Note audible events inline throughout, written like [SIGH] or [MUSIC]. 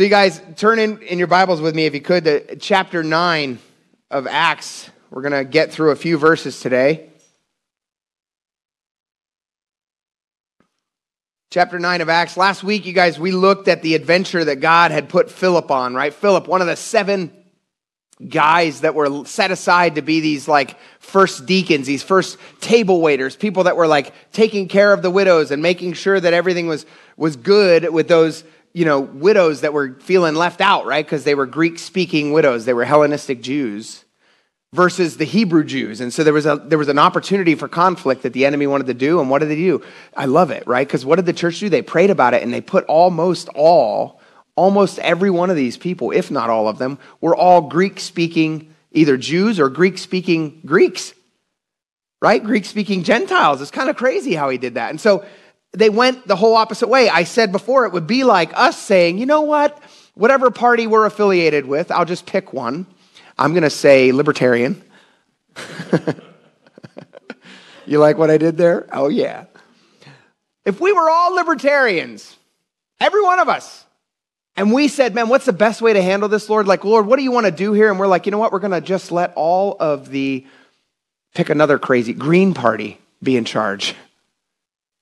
So, you guys, turn in, in your Bibles with me, if you could, to chapter 9 of Acts. We're going to get through a few verses today. Chapter 9 of Acts. Last week, you guys, we looked at the adventure that God had put Philip on, right? Philip, one of the seven guys that were set aside to be these like first deacons, these first table waiters, people that were like taking care of the widows and making sure that everything was, was good with those you know, widows that were feeling left out, right? Because they were Greek speaking widows, they were Hellenistic Jews versus the Hebrew Jews. And so there was, a, there was an opportunity for conflict that the enemy wanted to do. And what did they do? I love it, right? Because what did the church do? They prayed about it and they put almost all, almost every one of these people, if not all of them, were all Greek speaking, either Jews or Greek speaking Greeks, right? Greek speaking Gentiles. It's kind of crazy how he did that. And so they went the whole opposite way. I said before it would be like us saying, you know what? Whatever party we're affiliated with, I'll just pick one. I'm going to say libertarian. [LAUGHS] you like what I did there? Oh, yeah. If we were all libertarians, every one of us, and we said, man, what's the best way to handle this, Lord? Like, Lord, what do you want to do here? And we're like, you know what? We're going to just let all of the, pick another crazy, Green Party be in charge.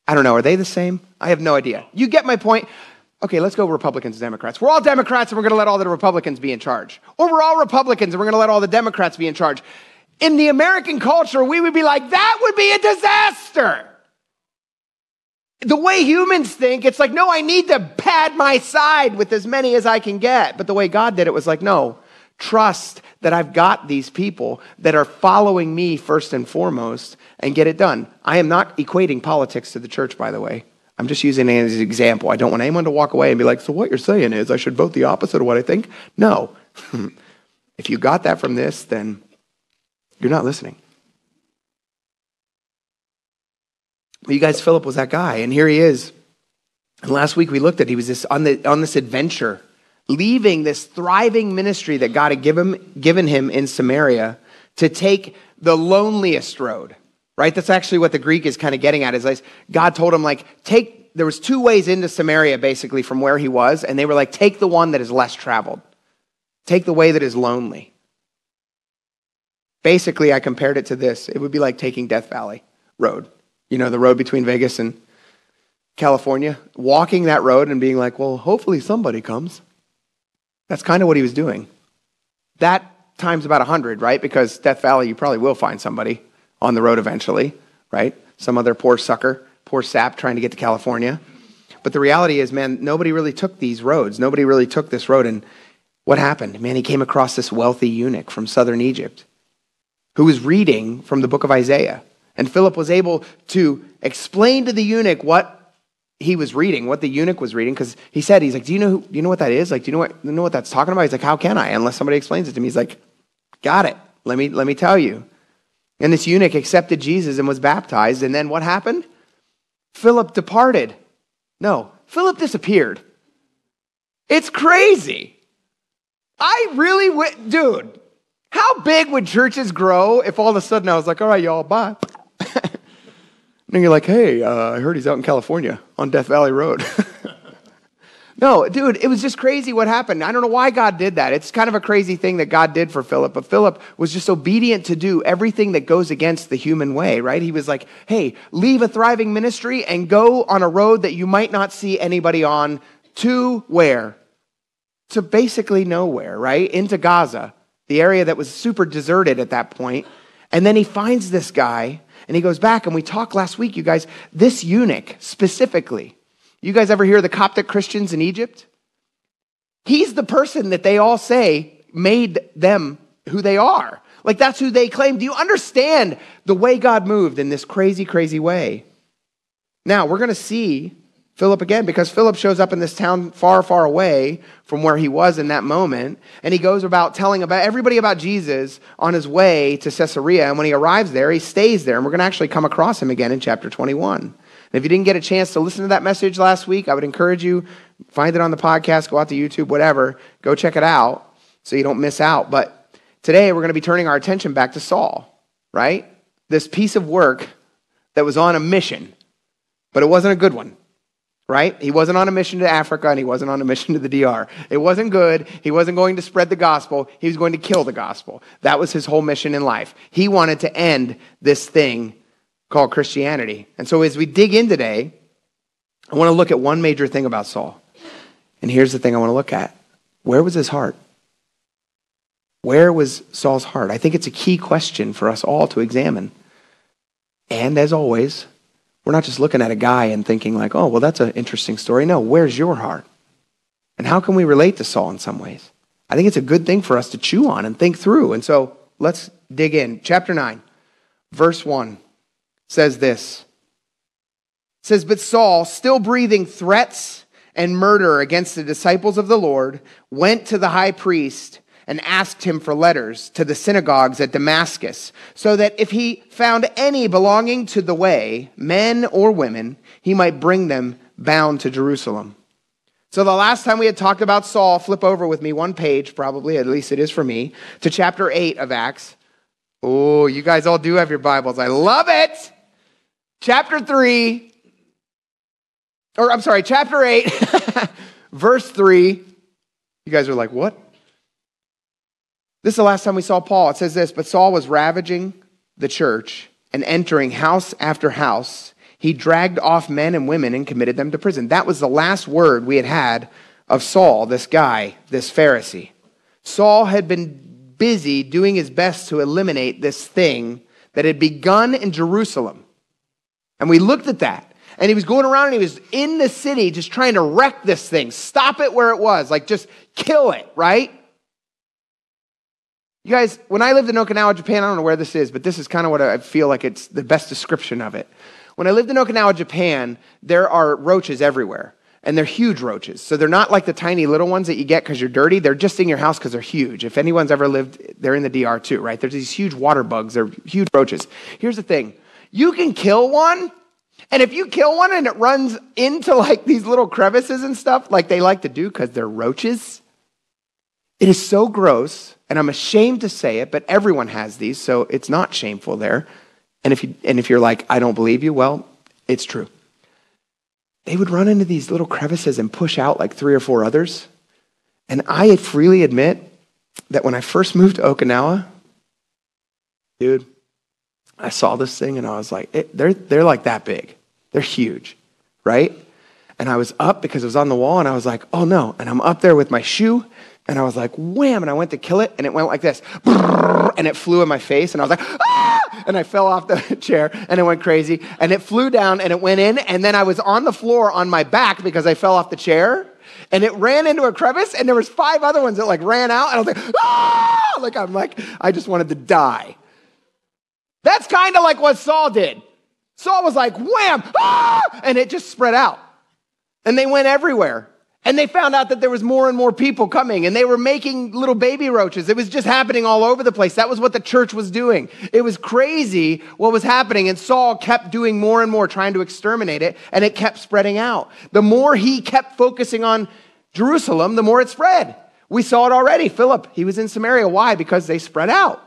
I don't know. Are they the same? I have no idea. You get my point. Okay, let's go Republicans, Democrats. We're all Democrats and we're going to let all the Republicans be in charge. Or we're all Republicans and we're going to let all the Democrats be in charge. In the American culture, we would be like, that would be a disaster. The way humans think, it's like, no, I need to pad my side with as many as I can get. But the way God did it was like, no, trust that I've got these people that are following me first and foremost and get it done. I am not equating politics to the church, by the way. I'm just using it as an example. I don't want anyone to walk away and be like, so what you're saying is I should vote the opposite of what I think? No. [LAUGHS] if you got that from this, then you're not listening. You guys, Philip was that guy, and here he is. And last week we looked at he was this on, the, on this adventure leaving this thriving ministry that God had given, given him in Samaria to take the loneliest road, right? That's actually what the Greek is kind of getting at is like God told him like take there was two ways into Samaria basically from where he was and they were like take the one that is less traveled. Take the way that is lonely. Basically, I compared it to this. It would be like taking Death Valley Road. You know, the road between Vegas and California, walking that road and being like, well, hopefully somebody comes. That's kind of what he was doing. That times about 100, right? Because Death Valley, you probably will find somebody on the road eventually, right? Some other poor sucker, poor sap trying to get to California. But the reality is, man, nobody really took these roads. Nobody really took this road. And what happened? Man, he came across this wealthy eunuch from southern Egypt who was reading from the book of Isaiah. And Philip was able to explain to the eunuch what he was reading, what the eunuch was reading, because he said, he's like, do you know, who, do you know what that is? Like, do you know what, you know what that's talking about? He's like, how can I? Unless somebody explains it to me. He's like, got it. Let me, let me tell you. And this eunuch accepted Jesus and was baptized. And then what happened? Philip departed. No, Philip disappeared. It's crazy. I really, went, dude, how big would churches grow if all of a sudden I was like, all right, y'all, bye. [LAUGHS] And you're like, hey, uh, I heard he's out in California on Death Valley Road. [LAUGHS] no, dude, it was just crazy what happened. I don't know why God did that. It's kind of a crazy thing that God did for Philip, but Philip was just obedient to do everything that goes against the human way, right? He was like, hey, leave a thriving ministry and go on a road that you might not see anybody on to where? To basically nowhere, right? Into Gaza, the area that was super deserted at that point. And then he finds this guy and he goes back, and we talked last week, you guys, this eunuch specifically. You guys ever hear the Coptic Christians in Egypt? He's the person that they all say made them who they are. Like that's who they claim. Do you understand the way God moved in this crazy, crazy way? Now, we're going to see Philip again because Philip shows up in this town far, far away from where he was in that moment. And he goes about telling about everybody about Jesus on his way to Caesarea. And when he arrives there, he stays there. And we're going to actually come across him again in chapter 21. And if you didn't get a chance to listen to that message last week, I would encourage you, find it on the podcast, go out to YouTube, whatever, go check it out so you don't miss out. But today we're going to be turning our attention back to Saul, right? This piece of work that was on a mission, but it wasn't a good one right? He wasn't on a mission to Africa and he wasn't on a [LAUGHS] mission to the DR. It wasn't good. He wasn't going to spread the gospel. He was going to kill the gospel. That was his whole mission in life. He wanted to end this thing called Christianity. And so as we dig in today, I want to look at one major thing about Saul. And here's the thing I want to look at where was his heart? Where was Saul's heart? I think it's a key question for us all to examine. And as always, we're not just looking at a guy and thinking, like, oh, well, that's an interesting story. No, where's your heart? And how can we relate to Saul in some ways? I think it's a good thing for us to chew on and think through. And so let's dig in. Chapter 9, verse 1 says this. It says, But Saul, still breathing threats and murder against the disciples of the Lord, went to the high priest and asked him for letters to the synagogues at Damascus, so that if he found any belonging to the way, men or women, he might bring them bound to Jerusalem. So the last time we had talked about Saul, flip over with me one page, probably, at least it is for me, to chapter 8 of Acts. Oh, you guys all do have your Bibles. I love it. Chapter 3, or I'm sorry, chapter 8, [LAUGHS] verse 3. You guys are like, what? This is the last time we saw Paul. It says this But Saul was ravaging the church and entering house after house. He dragged off men and women and committed them to prison. That was the last word we had had of Saul, this guy, this Pharisee. Saul had been busy doing his best to eliminate this thing that had begun in Jerusalem. And we looked at that. And he was going around and he was in the city just trying to wreck this thing, stop it where it was, like just kill it, right? You guys, when I lived in Okinawa, Japan, I don't know where this is, but this is kind of what I feel like it's the best description of it. When I lived in Okinawa, Japan, there are roaches everywhere. And they're huge roaches. So they're not like the tiny little ones that you get because you're dirty. They're just in your house because they're huge. If anyone's ever lived, they're in the DR too, right? There's these huge water bugs. They're huge roaches. Here's the thing you can kill one. And if you kill one and it runs into like these little crevices and stuff, like they like to do because they're roaches, it is so gross and I'm ashamed to say it, but everyone has these, so it's not shameful there. And if, you, and if you're like, I don't believe you, well, it's true. They would run into these little crevices and push out like three or four others. And I freely admit that when I first moved to Okinawa, dude, I saw this thing and I was like, they're, they're like that big. They're huge, right? And I was up because it was on the wall and I was like, oh no. And I'm up there with my shoe and I was like, wham, and I went to kill it, and it went like this, and it flew in my face, and I was like, ah! and I fell off the [LAUGHS] chair, and it went crazy, and it flew down, and it went in, and then I was on the floor on my back because I fell off the chair, and it ran into a crevice, and there was five other ones that like ran out, and I was like, ah! like I'm like, I just wanted to die. That's kind of like what Saul did. Saul was like, wham, ah! and it just spread out, and they went everywhere. And they found out that there was more and more people coming and they were making little baby roaches. It was just happening all over the place. That was what the church was doing. It was crazy what was happening. And Saul kept doing more and more, trying to exterminate it, and it kept spreading out. The more he kept focusing on Jerusalem, the more it spread. We saw it already. Philip, he was in Samaria. Why? Because they spread out.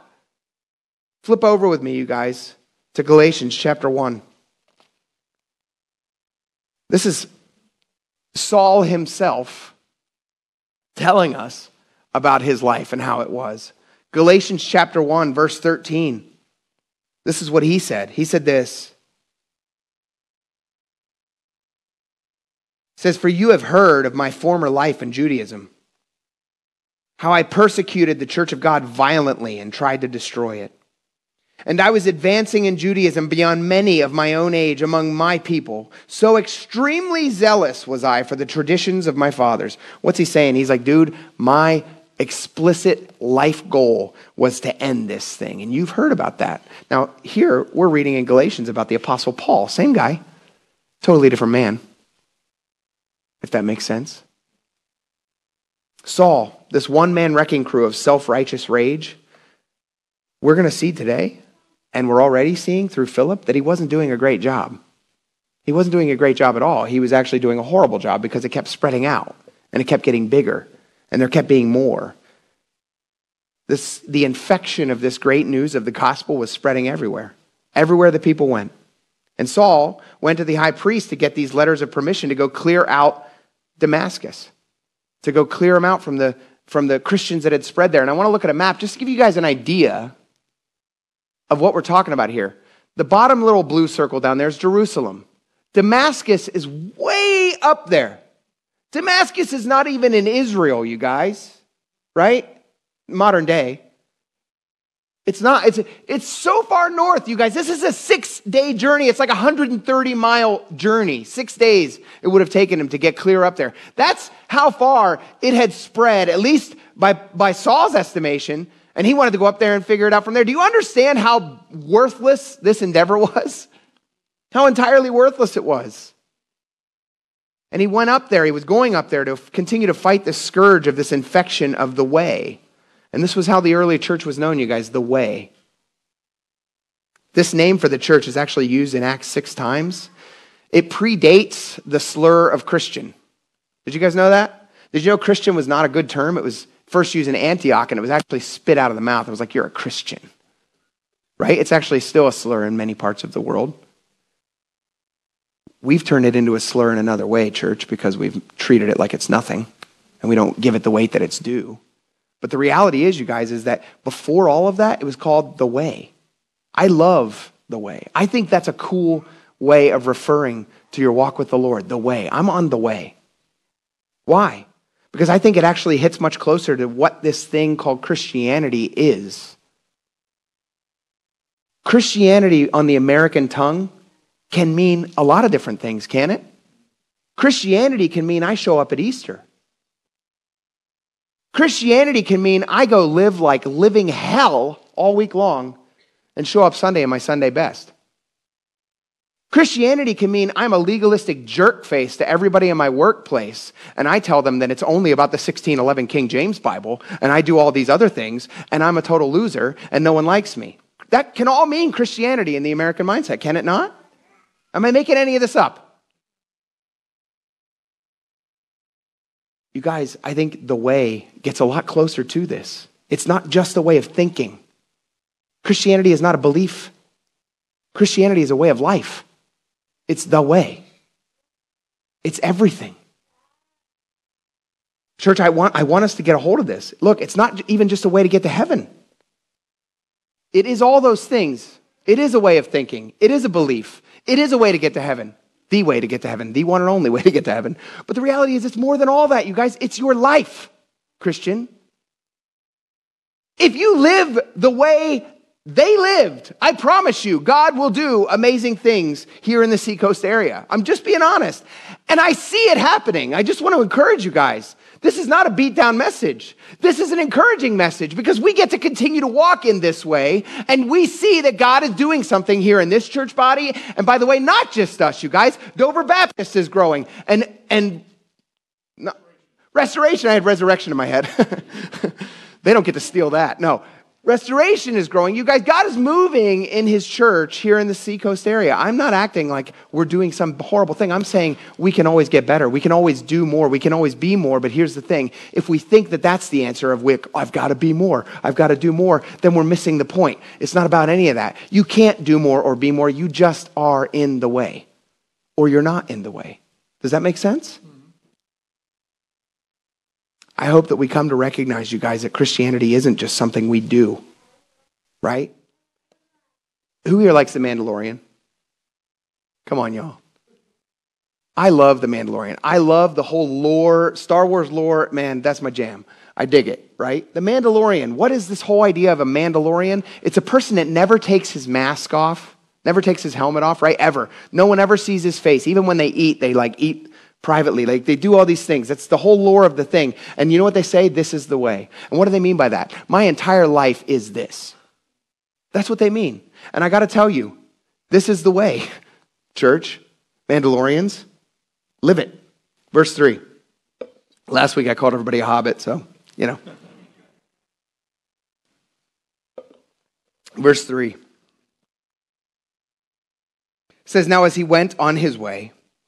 Flip over with me, you guys, to Galatians chapter 1. This is Saul himself telling us about his life and how it was. Galatians chapter 1, verse 13. This is what he said. He said this. Says, For you have heard of my former life in Judaism, how I persecuted the church of God violently and tried to destroy it. And I was advancing in Judaism beyond many of my own age among my people. So extremely zealous was I for the traditions of my fathers. What's he saying? He's like, dude, my explicit life goal was to end this thing. And you've heard about that. Now, here we're reading in Galatians about the Apostle Paul. Same guy, totally different man, if that makes sense. Saul, this one man wrecking crew of self righteous rage, we're going to see today and we're already seeing through Philip that he wasn't doing a great job. He wasn't doing a great job at all. He was actually doing a horrible job because it kept spreading out and it kept getting bigger and there kept being more. This, the infection of this great news of the gospel was spreading everywhere, everywhere the people went. And Saul went to the high priest to get these letters of permission to go clear out Damascus, to go clear them out from the, from the Christians that had spread there. And I want to look at a map just to give you guys an idea of what we're talking about here. The bottom little blue circle down there is Jerusalem. Damascus is way up there. Damascus is not even in Israel, you guys, right? Modern day. It's not, it's, it's so far north, you guys. This is a six day journey. It's like a 130 mile journey. Six days it would have taken him to get clear up there. That's how far it had spread, at least by, by Saul's estimation. And he wanted to go up there and figure it out from there. Do you understand how worthless this endeavor was? How entirely worthless it was. And he went up there, he was going up there to continue to fight the scourge of this infection of the way. And this was how the early church was known, you guys the way. This name for the church is actually used in Acts six times. It predates the slur of Christian. Did you guys know that? Did you know Christian was not a good term? It was first used in Antioch and it was actually spit out of the mouth. It was like, you're a Christian. Right? It's actually still a slur in many parts of the world. We've turned it into a slur in another way, church, because we've treated it like it's nothing and we don't give it the weight that it's due. But the reality is, you guys, is that before all of that, it was called the way. I love the way. I think that's a cool way of referring to your walk with the Lord, the way. I'm on the way. Why? Because I think it actually hits much closer to what this thing called Christianity is. Christianity on the American tongue can mean a lot of different things, can it? Christianity can mean I show up at Easter. Christianity can mean I go live like living hell all week long and show up Sunday in my Sunday best. Christianity can mean I'm a legalistic jerk face to everybody in my workplace, and I tell them that it's only about the 1611 King James Bible, and I do all these other things, and I'm a total loser, and no one likes me. That can all mean Christianity in the American mindset, can it not? Am I making any of this up? You guys, I think the way gets a lot closer to this. It's not just a way of thinking. Christianity is not a belief, Christianity is a way of life. It's the way, it's everything. Church, I want, I want us to get a hold of this. Look, it's not even just a way to get to heaven. It is all those things. It is a way of thinking. It is a belief. It is a way to get to heaven the way to get to heaven, the one and only [LAUGHS] way to get to heaven. But the reality is, it's more than all that, you guys. It's your life, Christian. If you live the way they lived, I promise you, God will do amazing things here in the Seacoast area. I'm just being honest. And I see it happening. I just want to encourage you guys. This is not a beat down message. This is an encouraging message because we get to continue to walk in this way and we see that God is doing something here in this church body. And by the way, not just us, you guys, Dover Baptist is growing and, and restoration. I had resurrection in my head. [LAUGHS] they don't get to steal that. No, Restoration is growing. You guys, God is moving in his church here in the Seacoast area. I'm not acting like we're doing some horrible thing. I'm saying we can always get better. We can always do more. We can always be more. But here's the thing if we think that that's the answer of, oh, I've got to be more, I've got to do more, then we're missing the point. It's not about any of that. You can't do more or be more. You just are in the way, or you're not in the way. Does that make sense? I hope that we come to recognize, you guys, that Christianity isn't just something we do, right? Who here likes The Mandalorian? Come on, y'all. I love The Mandalorian. I love the whole lore, Star Wars lore. Man, that's my jam. I dig it, right? The Mandalorian. What is this whole idea of a Mandalorian? It's a person that never takes his mask off, never takes his helmet off, right? Ever. No one ever sees his face. Even when they eat, they like eat privately. Like they do all these things. That's the whole lore of the thing. And you know what they say? This is the way. And what do they mean by that? My entire life is this. That's what they mean. And I got to tell you, this is the way. [LAUGHS] Church, Mandalorians, live it. Verse 3. Last week I called everybody a hobbit, so, you know. Verse 3 says, Now as he went on his way,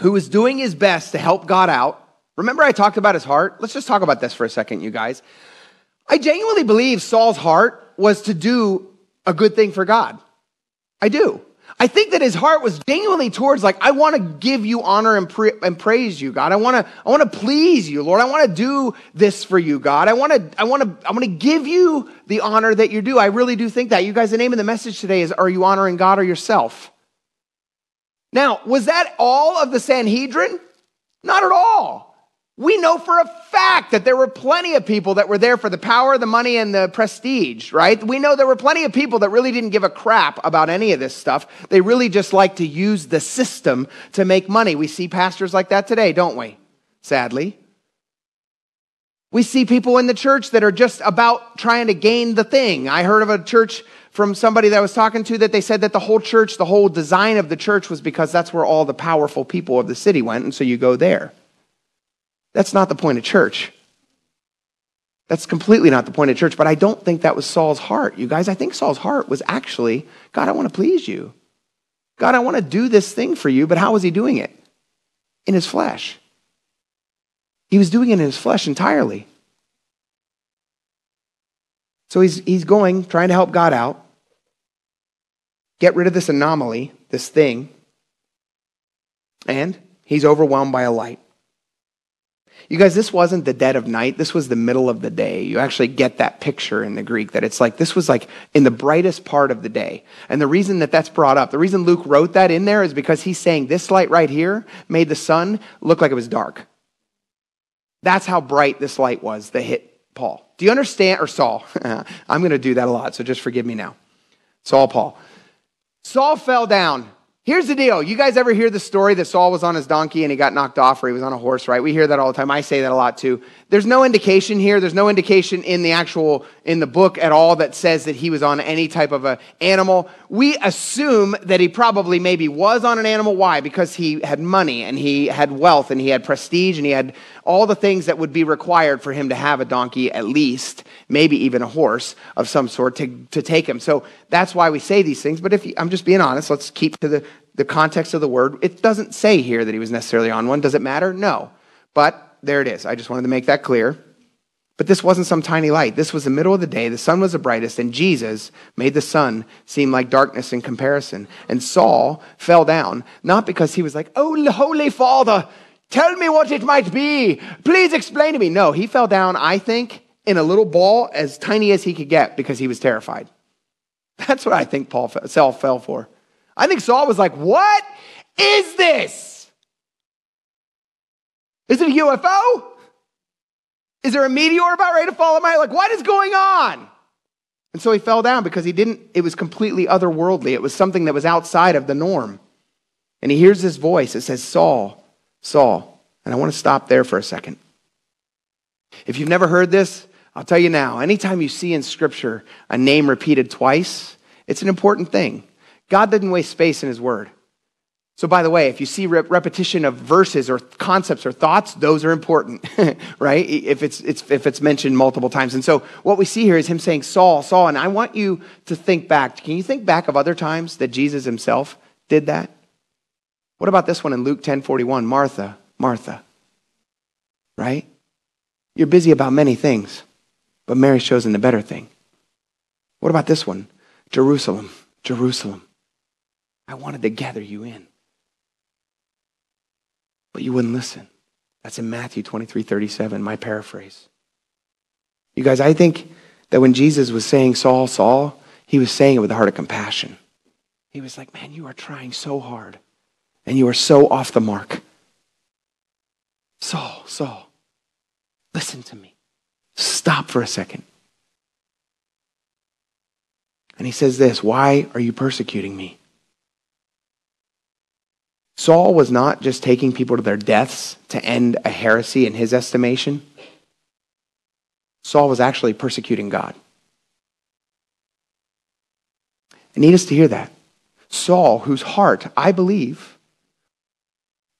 who was doing his best to help God out, remember I talked about his heart? Let's just talk about this for a second, you guys. I genuinely believe Saul's heart was to do a good thing for God. I do. I think that his heart was genuinely towards like, I want to give you honor and, pra- and praise you, God. I want to, I want to please you, Lord. I want to do this for you, God. I want to, I want to, I want to give you the honor that you do. I really do think that. You guys, the name of the message today is, are you honoring God or yourself? Now, was that all of the Sanhedrin? Not at all. We know for a fact that there were plenty of people that were there for the power, the money, and the prestige, right? We know there were plenty of people that really didn't give a crap about any of this stuff. They really just like to use the system to make money. We see pastors like that today, don't we? Sadly. We see people in the church that are just about trying to gain the thing. I heard of a church from somebody that I was talking to that they said that the whole church, the whole design of the church was because that's where all the powerful people of the city went, and so you go there. That's not the point of church. That's completely not the point of church, but I don't think that was Saul's heart. You guys, I think Saul's heart was actually, God, I want to please you. God, I want to do this thing for you, but how was he doing it? In his flesh. He was doing it in his flesh entirely. So he's, he's going, trying to help God out, get rid of this anomaly, this thing, and he's overwhelmed by a light. You guys, this wasn't the dead of night. This was the middle of the day. You actually get that picture in the Greek that it's like this was like in the brightest part of the day. And the reason that that's brought up, the reason Luke wrote that in there is because he's saying this light right here made the sun look like it was dark. That's how bright this light was that hit Paul. Do you understand? Or Saul. [LAUGHS] I'm going to do that a lot, so just forgive me now. Saul, Paul. Saul fell down Here's the deal. You guys ever hear the story that Saul was on his donkey and he got knocked off or he was on a horse, right? We hear that all the time. I say that a lot too. There's no indication here. There's no indication in the actual, in the book at all that says that he was on any type of a animal. We assume that he probably maybe was on an animal. Why? Because he had money and he had wealth and he had prestige and he had all the things that would be required for him to have a donkey at least, maybe even a horse of some sort to, to take him. So that's why we say these things. But if I'm just being honest, let's keep to the, the context of the word. It doesn't say here that he was necessarily on one. Does it matter? No. But there it is. I just wanted to make that clear. But this wasn't some tiny light. This was the middle of the day. The sun was the brightest, and Jesus made the sun seem like darkness in comparison. And Saul fell down, not because he was like, Oh, Holy Father, Tell me what it might be. Please explain to me. No, he fell down, I think, in a little ball as tiny as he could get because he was terrified. That's what I think Paul Saul fell for. I think Saul was like, What is this? Is it a UFO? Is there a meteor about ready to fall on my like what is going on? And so he fell down because he didn't, it was completely otherworldly. It was something that was outside of the norm. And he hears this voice. It says, Saul, Saul. And I want to stop there for a second. If you've never heard this, I'll tell you now. Anytime you see in Scripture a name repeated twice, it's an important thing. God didn't waste space in His Word. So, by the way, if you see repetition of verses or concepts or thoughts, those are important, [LAUGHS] right? If it's, it's, if it's mentioned multiple times. And so, what we see here is Him saying, Saul, Saul. And I want you to think back. Can you think back of other times that Jesus Himself did that? What about this one in Luke 10 41? Martha, Martha. Right? You're busy about many things, but Mary's chosen the better thing. What about this one? Jerusalem, Jerusalem. I wanted to gather you in, but you wouldn't listen. That's in Matthew 23 37, my paraphrase. You guys, I think that when Jesus was saying, Saul, Saul, he was saying it with a heart of compassion. He was like, Man, you are trying so hard and you are so off the mark. Saul, Saul, listen to me. Stop for a second. And he says this Why are you persecuting me? Saul was not just taking people to their deaths to end a heresy in his estimation. Saul was actually persecuting God. I need us to hear that. Saul, whose heart, I believe,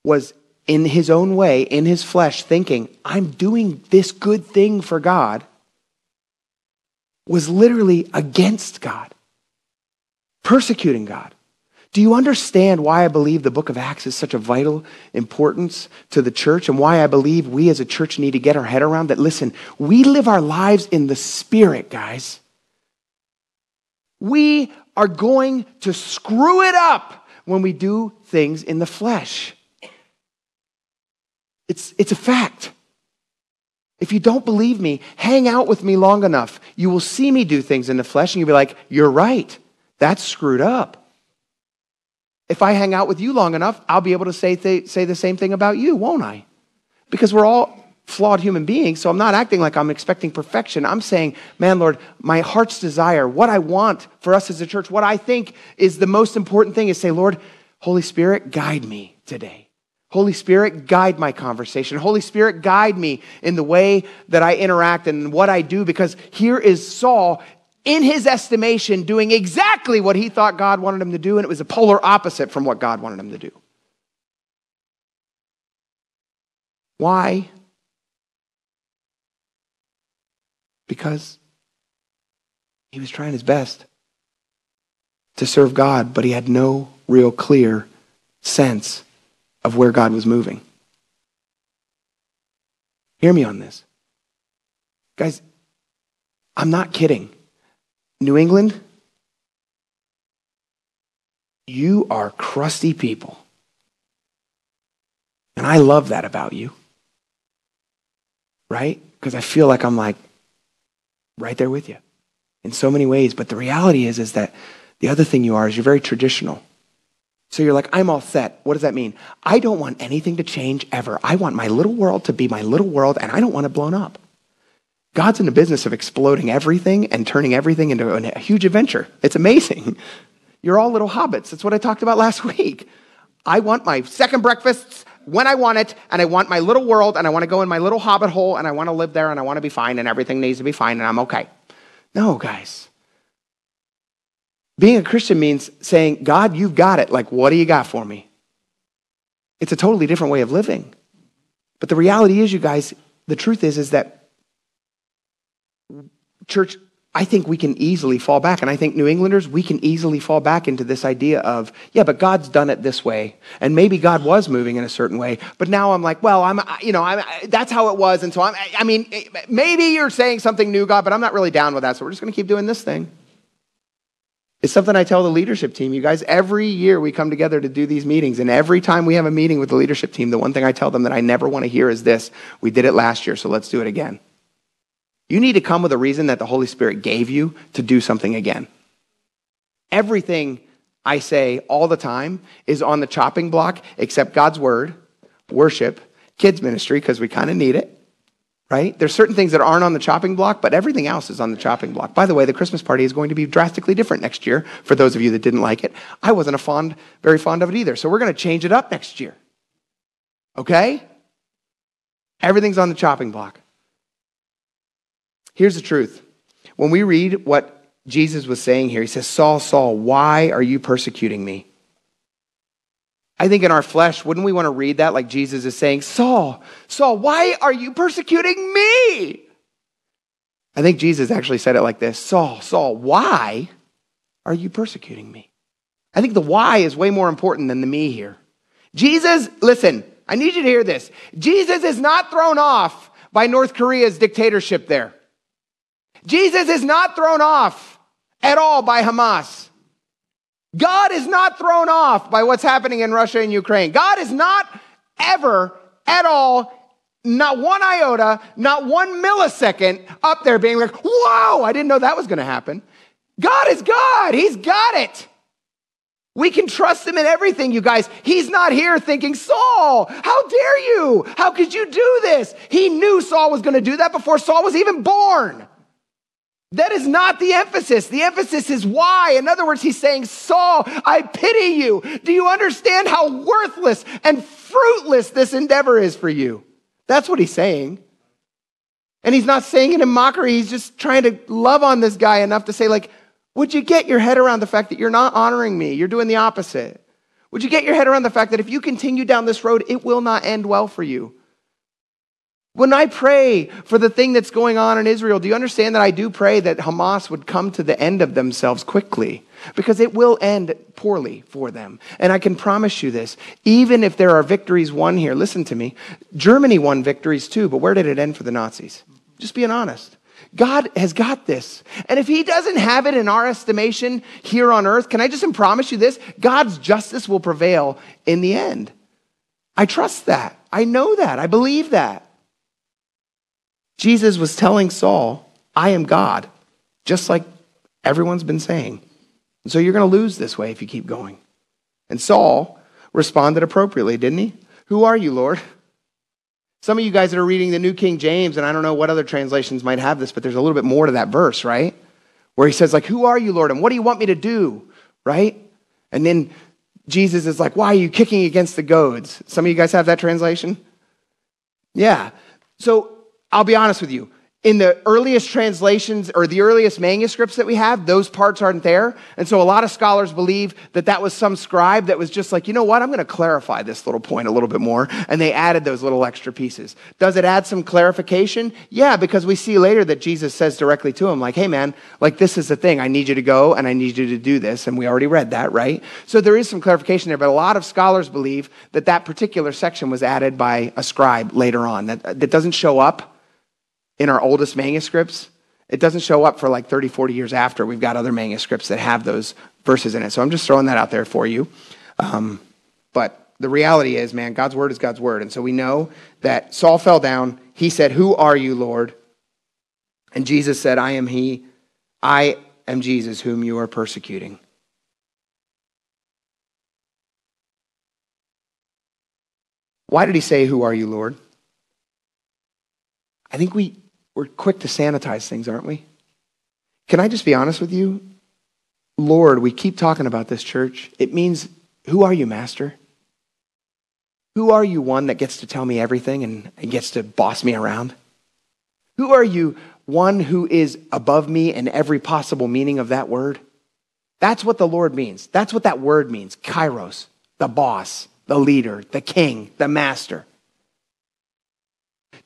was in his own way, in his flesh, thinking, I'm doing this good thing for God, was literally against God, persecuting God. Do you understand why I believe the book of Acts is such a vital importance to the church and why I believe we as a church need to get our head around that? Listen, we live our lives in the spirit, guys. We are going to screw it up when we do things in the flesh. It's, it's a fact. If you don't believe me, hang out with me long enough. You will see me do things in the flesh and you'll be like, you're right. That's screwed up. If I hang out with you long enough, I'll be able to say, th- say the same thing about you, won't I? Because we're all flawed human beings, so I'm not acting like I'm expecting perfection. I'm saying, man, Lord, my heart's desire, what I want for us as a church, what I think is the most important thing is say, Lord, Holy Spirit, guide me today. Holy Spirit, guide my conversation. Holy Spirit, guide me in the way that I interact and what I do, because here is Saul in his estimation doing exactly what he thought God wanted him to do, and it was a polar opposite from what God wanted him to do. Why? Because he was trying his best to serve God, but he had no real clear sense of where God was moving. Hear me on this. Guys, I'm not kidding. New England, you are crusty people. And I love that about you. Right? Because I feel like I'm like right there with you in so many ways. But the reality is, is that the other thing you are is you're very traditional. So you're like, I'm all set. What does that mean? I don't want anything to change ever. I want my little world to be my little world, and I don't want it blown up. God's in the business of exploding everything and turning everything into a huge adventure. It's amazing. [LAUGHS] You're all little hobbits. That's what I talked about last [LAUGHS] week. I want my second breakfasts when I want it, and I want my little world, and I want to go in my little hobbit hole, and I want to live there, and I want to be fine, and everything needs to be fine, and I'm okay. No, guys. Being a Christian means saying, God, you've got it. Like, what do you got for me? It's a totally different way of living. But the reality is, you guys, the truth is, is that church, I think we can easily fall back. And I think New Englanders, we can easily fall back into this idea of, yeah, but God's done it this way. And maybe God was moving in a certain way. But now I'm like, well, I'm, you know, I'm, that's how it was. And so I'm, I mean, maybe you're saying something new, God, but I'm not really down with that. So we're just going to keep doing this thing. It's something I tell the leadership team. You guys, every year we come together to do these meetings. And every time we have a meeting with the leadership team, the one thing I tell them that I never want to hear is this We did it last year, so let's do it again. You need to come with a reason that the Holy Spirit gave you to do something again. Everything I say all the time is on the chopping block except God's word, worship, kids ministry, because we kind of need it right? There's certain things that aren't on the chopping block, but everything else is on the chopping block. By the way, the Christmas party is going to be drastically different next year for those of you that didn't like it. I wasn't a fond, very fond of it either. So we're going to change it up next year. Okay? Everything's on the chopping block. Here's the truth. When we read what Jesus was saying here, he says, Saul, Saul, why are you persecuting me? I think in our flesh, wouldn't we want to read that like Jesus is saying, Saul, Saul, why are you persecuting me? I think Jesus actually said it like this Saul, Saul, why are you persecuting me? I think the why is way more important than the me here. Jesus, listen, I need you to hear this. Jesus is not thrown off by North Korea's dictatorship there. Jesus is not thrown off at all by Hamas. God is not thrown off by what's happening in Russia and Ukraine. God is not ever at all, not one iota, not one millisecond up there being like, whoa, I didn't know that was going to happen. God is God. He's got it. We can trust him in everything, you guys. He's not here thinking, Saul, how dare you? How could you do this? He knew Saul was going to do that before Saul was even born. That is not the emphasis. The emphasis is why. In other words, he's saying, Saul, I pity you. Do you understand how worthless and fruitless this endeavor is for you? That's what he's saying. And he's not saying it in mockery. He's just trying to love on this guy enough to say, like, would you get your head around the fact that you're not honoring me? You're doing the opposite. Would you get your head around the fact that if you continue down this road, it will not end well for you? When I pray for the thing that's going on in Israel, do you understand that I do pray that Hamas would come to the end of themselves quickly? Because it will end poorly for them. And I can promise you this even if there are victories won here, listen to me. Germany won victories too, but where did it end for the Nazis? Just being honest. God has got this. And if He doesn't have it in our estimation here on earth, can I just promise you this? God's justice will prevail in the end. I trust that. I know that. I believe that. Jesus was telling Saul, I am God, just like everyone's been saying. And so you're going to lose this way if you keep going. And Saul responded appropriately, didn't he? Who are you, Lord? Some of you guys that are reading the New King James, and I don't know what other translations might have this, but there's a little bit more to that verse, right? Where he says, like, who are you, Lord? And what do you want me to do? Right? And then Jesus is like, why are you kicking against the goads? Some of you guys have that translation? Yeah. So I'll be honest with you. In the earliest translations or the earliest manuscripts that we have, those parts aren't there. And so a lot of scholars believe that that was some scribe that was just like, you know what, I'm going to clarify this little point a little bit more. And they added those little extra pieces. Does it add some clarification? Yeah, because we see later that Jesus says directly to him, like, hey man, like this is the thing. I need you to go and I need you to do this. And we already read that, right? So there is some clarification there, but a lot of scholars believe that that particular section was added by a scribe later on. That, that doesn't show up in our oldest manuscripts. It doesn't show up for like 30, 40 years after. We've got other manuscripts that have those verses in it. So I'm just throwing that out there for you. Um, but the reality is, man, God's word is God's word. And so we know that Saul fell down. He said, Who are you, Lord? And Jesus said, I am he. I am Jesus, whom you are persecuting. Why did he say, Who are you, Lord? I think we we're quick to sanitize things, aren't we? Can I just be honest with you? Lord, we keep talking about this church. It means, who are you, Master? Who are you, one that gets to tell me everything and, gets to boss me around? Who are you, one who is above me in every possible meaning of that word? That's what the Lord means. That's what that word means. Kyrios, the boss, the leader, the king, the master.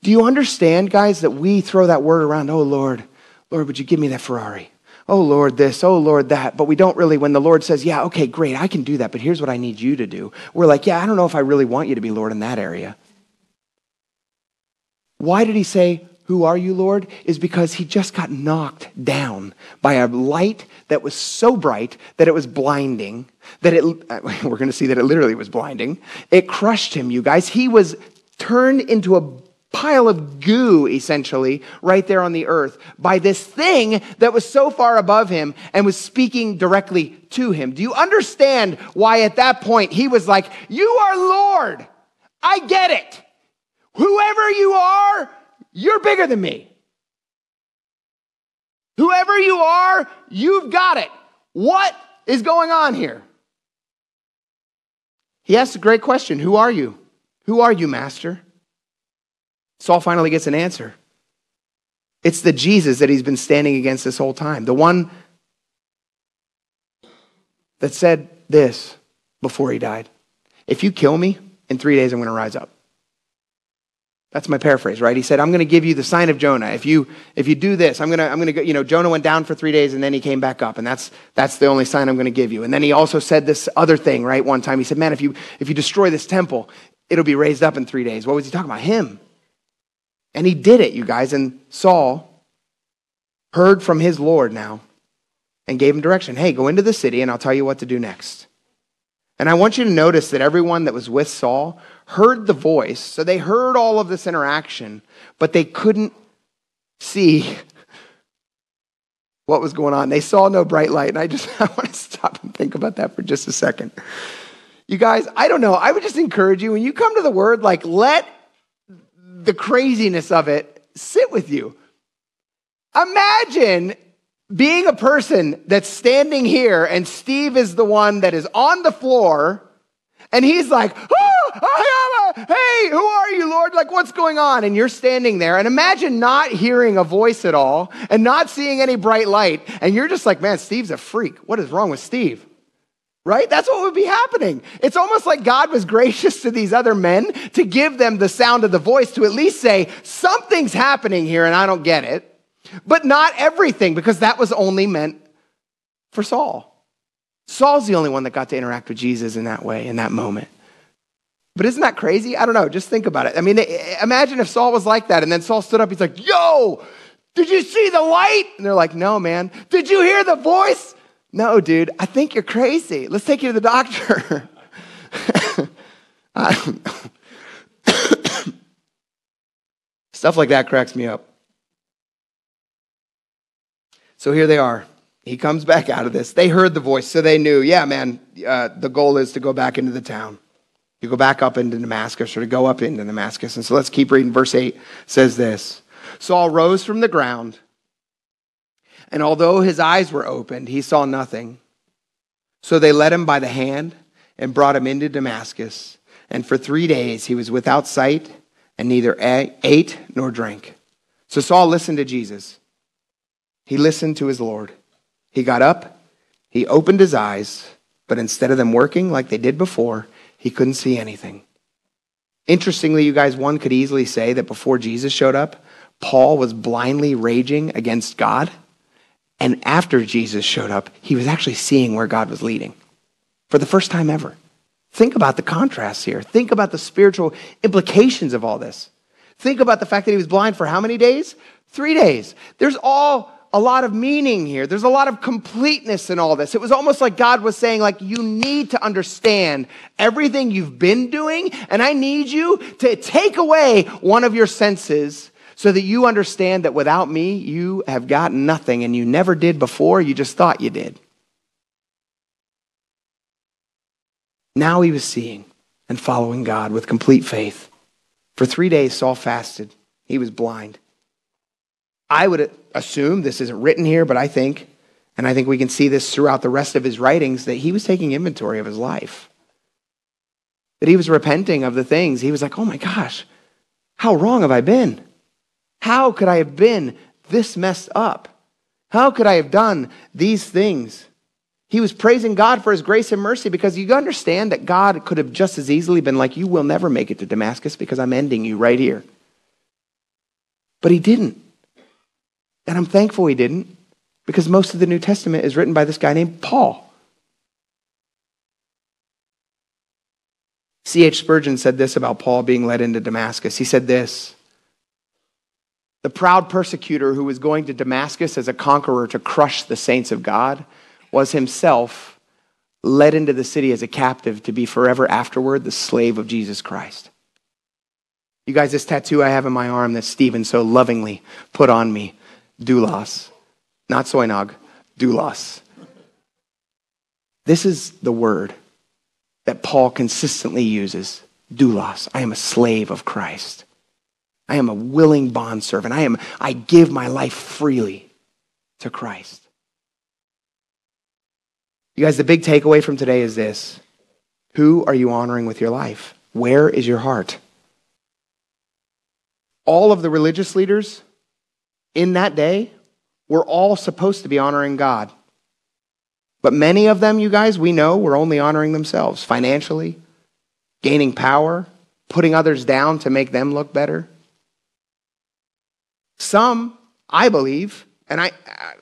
Do you understand, guys, that we throw that word around? Oh, Lord, Lord, would you give me that Ferrari? Oh, Lord, this, oh, Lord, that. But we don't really, when the Lord says, yeah, okay, great, I can do that, but here's what I need you to do. We're like, yeah, I don't know if I really want you to be Lord in that area. Why did he say, Who are you, Lord? Is because he just got knocked down by a light that was so bright that it was blinding, that it, [LAUGHS] we're going to see that it literally was blinding. It crushed him, you guys. He was turned into a pile of goo, essentially, right there on the earth by this thing that was so far above him and was speaking directly to him. Do you understand why at that point he was like, You are Lord. I get it. Whoever you are, you're bigger than me. Whoever you are, you've got it. What is going on here? He asked a great question Who are you? Who are you, Master? Saul finally gets an answer. It's the Jesus that he's been standing against this whole time. The one that said this before he died If you kill me, in three days I'm going to rise up. That's my paraphrase, right? He said, I'm going to give you the sign of Jonah. If you, if you do this, I'm going to, I'm going to you know, Jonah went down for three days and then he came back up. And that's, that's the only sign I'm going to give you. And then he also said this other thing, right? One time he said, man, if you, if you destroy this temple, it'll be raised up in three days. What was he talking about? Him. And he did it, you guys. And Saul heard from his Lord now and gave him direction. Hey, go into the city and I'll tell you what to do next. And I want you to notice that everyone that was with Saul heard the voice. So they heard all of this interaction, but they couldn't see [LAUGHS] what was going on. They saw no bright light. And I just [LAUGHS] I want to stop and think about that for just a second. You guys, I don't know. I would just encourage you when you come to the word, like let the craziness of it sit with you. Imagine being a person that's standing here and Steve is the one that is on the floor and he's like, oh, hey, who are you, Lord? Like, what's going on? And you're standing there and imagine not hearing a voice at all and not seeing any bright light. And you're just like, man, Steve's a freak. What is wrong with Steve? Right? That's what would be happening. It's almost like God was gracious to these other men to give them the sound of the voice to at least say, something's happening here and I don't get it. But not everything, because that was only meant for Saul. Saul's the only one that got to interact with Jesus in that way, in that moment. But isn't that crazy? I don't know. Just think about it. I mean, imagine if Saul was like that and then Saul stood up. He's like, Yo, did you see the light? And they're like, No, man. Did you hear the voice? No, dude, I think you're crazy. Let's take you to the doctor. [LAUGHS] [COUGHS] Stuff like that cracks me up. So here they are. He comes back out of this. They heard the voice, so they knew, yeah, man, uh, the goal is to go back into the town. You go back up into Damascus or to go up into Damascus. And so let's keep reading. Verse 8 says this Saul rose from the ground, and although his eyes were opened, he saw nothing. So they led him by the hand and brought him into Damascus. And for three days he was without sight and neither ate nor drank. So Saul listened to Jesus. He listened to his Lord. He got up, he opened his eyes, but instead of them working like they did before, he couldn't see anything. Interestingly, you guys, one could easily say that before Jesus showed up, Paul was blindly raging against God. And after Jesus showed up, he was actually seeing where God was leading for the first time ever. Think about the contrast here. Think about the spiritual implications of all this. Think about the fact that he was blind for how many days? Three days. There's all a lot of meaning here. There's a lot of completeness in all this. It was almost like God was saying, like, you need to understand everything you've been doing, and I need you to take away one of your senses so that you understand that without me, you have got nothing, and you never did before, you just thought you did. Now he was seeing and following God with complete faith. For three days, Saul fasted. He was blind. I would assume this isn't written here, but I think, and I think we can see this throughout the rest of his writings, that he was taking inventory of his life. That he was repenting of the things. He was like, oh my gosh, how wrong have I been? How could I have been this messed up? How could I have done these things? He was praising God for his grace and mercy because you understand that God could have just as easily been like, You will never make it to Damascus because I'm ending you right here. But he didn't. And I'm thankful he didn't because most of the New Testament is written by this guy named Paul. C.H. Spurgeon said this about Paul being led into Damascus. He said this The proud persecutor who was going to Damascus as a conqueror to crush the saints of God was himself led into the city as a captive to be forever afterward the slave of Jesus Christ. You guys, this tattoo I have in my arm that Stephen so lovingly put on me doulos, not soinog, doulos. This is the word that Paul consistently uses doulos. I am a slave of Christ. I am a willing bondservant. I am I give my life freely to Christ. You guys, the big takeaway from today is this. Who are you honoring with your life? Where is your heart? All of the religious leaders in that day were all supposed to be honoring God. But many of them, you guys, we know, were only honoring themselves financially, gaining power, putting others down to make them look better. Some, I believe, and I,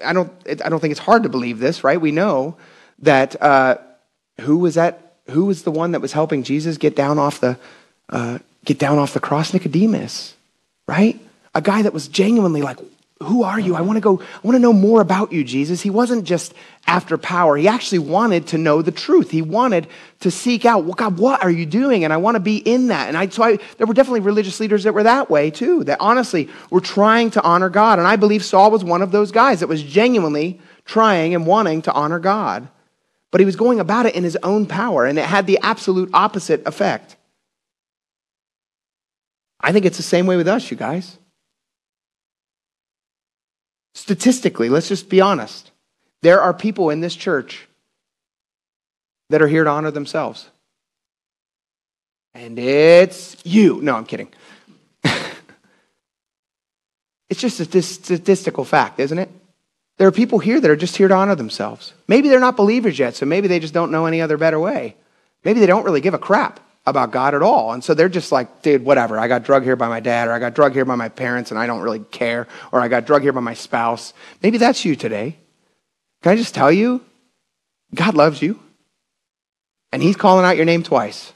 I, don't, I don't think it's hard to believe this, right? We know that uh, who was that? Who was the one that was helping Jesus get down off the uh, get down off the cross? Nicodemus, right? A guy that was genuinely like, who are you? I want to go, I want to know more about you, Jesus. He wasn't just after power. He actually wanted to know the truth. He wanted to seek out, well, God, what are you doing? And I want to be in that. And I, so I, there were definitely religious leaders that were that way too, that honestly were trying to honor God. And I believe Saul was one of those guys that was genuinely trying and wanting to honor God. But he was going about it in his own power, and it had the absolute opposite effect. I think it's the same way with us, you guys. Statistically, let's just be honest. There are people in this church that are here to honor themselves. And it's you. No, I'm kidding. [LAUGHS] it's just a statistical fact, isn't it? There are people here that are just here to honor themselves. Maybe they're not believers yet, so maybe they just don't know any other better way. Maybe they don't really give a crap about God at all. And so they're just like, dude, whatever. I got drug here by my dad, or I got drug here by my parents, and I don't really care, or I got drug here by my spouse. Maybe that's you today. Can I just tell you? God loves you, and He's calling out your name twice.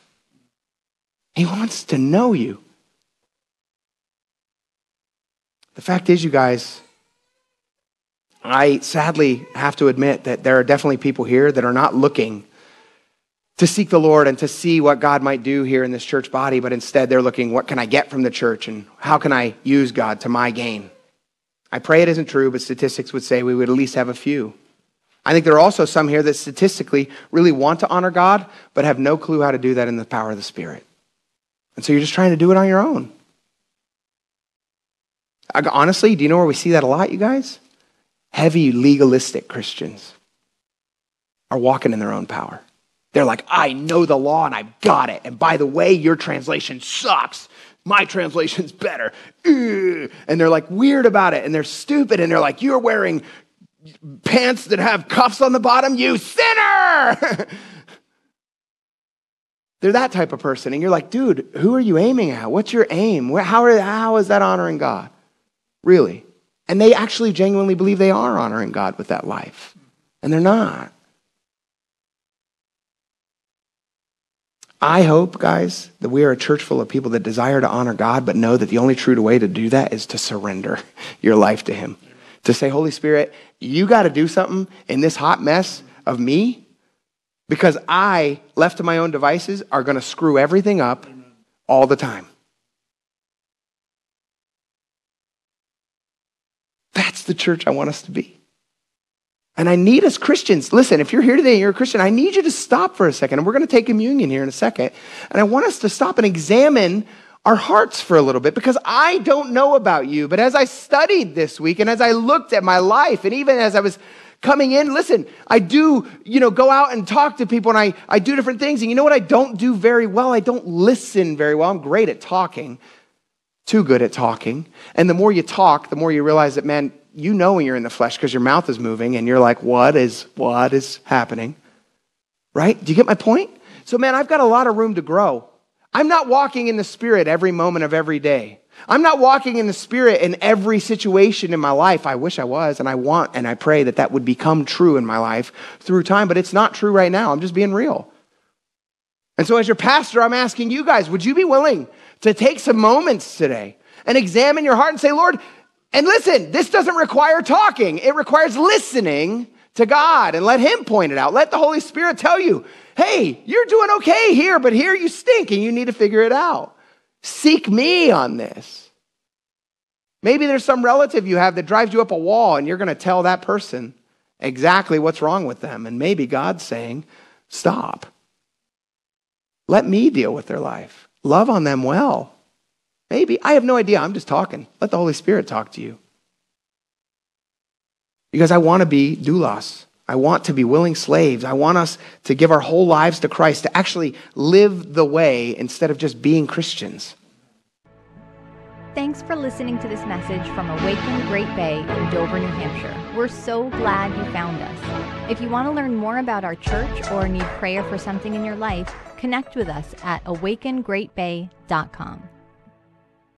He wants to know you. The fact is, you guys, I sadly have to admit that there are definitely people here that are not looking to seek the Lord and to see what God might do here in this church body, but instead they're looking, what can I get from the church and how can I use God to my gain? I pray it isn't true, but statistics would say we would at least have a few. I think there are also some here that statistically really want to honor God, but have no clue how to do that in the power of the Spirit. And so you're just trying to do it on your own. Honestly, do you know where we see that a lot, you guys? Heavy legalistic Christians are walking in their own power. They're like, I know the law and I've got it. And by the way, your translation sucks. My [LAUGHS] translation's better. And they're like weird about it and they're stupid and they're like, You're wearing pants that have cuffs on the bottom, you sinner. [LAUGHS] they're that type of person. And you're like, Dude, who are you aiming at? What's your aim? How, are, how is that honoring God? Really? And they actually genuinely believe they are honoring God with that life. And they're not. I hope, guys, that we are a church full of people that desire to honor God, but know that the only true way to do that is to surrender [LAUGHS] your life to Him. To say, Holy Spirit, you got to do something in this hot mess of me because I, left to my own devices, are going to screw everything up all the time. That's the church I want us to be. And I need us Christians, listen, if you're here today and you're a Christian, I need you to stop for a second. And we're going to take communion here in a second. And I want us to stop and examine our hearts for a little bit because I don't know about you. But as I studied this week and as I looked at my life, and even as I was coming in, listen, I do, you know, go out and talk to people and I, I do different things. And you know what I don't do very well? I don't listen very well. I'm great at talking, too good at talking. And the more you talk, the more you realize that, man, you know when you're in the flesh because your mouth is moving and you're like, what is, what is happening? Right? Do you get my point? So, man, I've got a lot of room to grow. I'm not walking in the Spirit every moment of every day. I'm not walking in the Spirit in every situation in my life. I wish I was, and I want and I pray that that would become true in my life through time, but it's not true right now. I'm just being real. And so, as your pastor, I'm asking you guys would you be willing to take some moments today and examine your heart and say, Lord, and listen, this doesn't require talking, it requires listening to God and let Him point it out. Let the Holy Spirit tell you, hey, you're doing okay here, but here you stink and you need to figure it out. Seek me on this. Maybe there's some relative you have that drives you up a wall and you're going to tell that person exactly what's wrong with them. And maybe God's saying, stop. Let me deal with their life. Love on them well. Maybe. I have no idea. I'm just talking. Let the Holy Spirit talk to you. Because I want to be doulos. I want to be willing slaves. I want us to give our whole lives to Christ, to actually live the way instead of just being Christians. Thanks for listening to this message from Awaken Great Bay in Dover, New Hampshire. We're so glad you found us. If you want to learn more about our church or need prayer for something in your life, connect with us at awakengreatbay.com.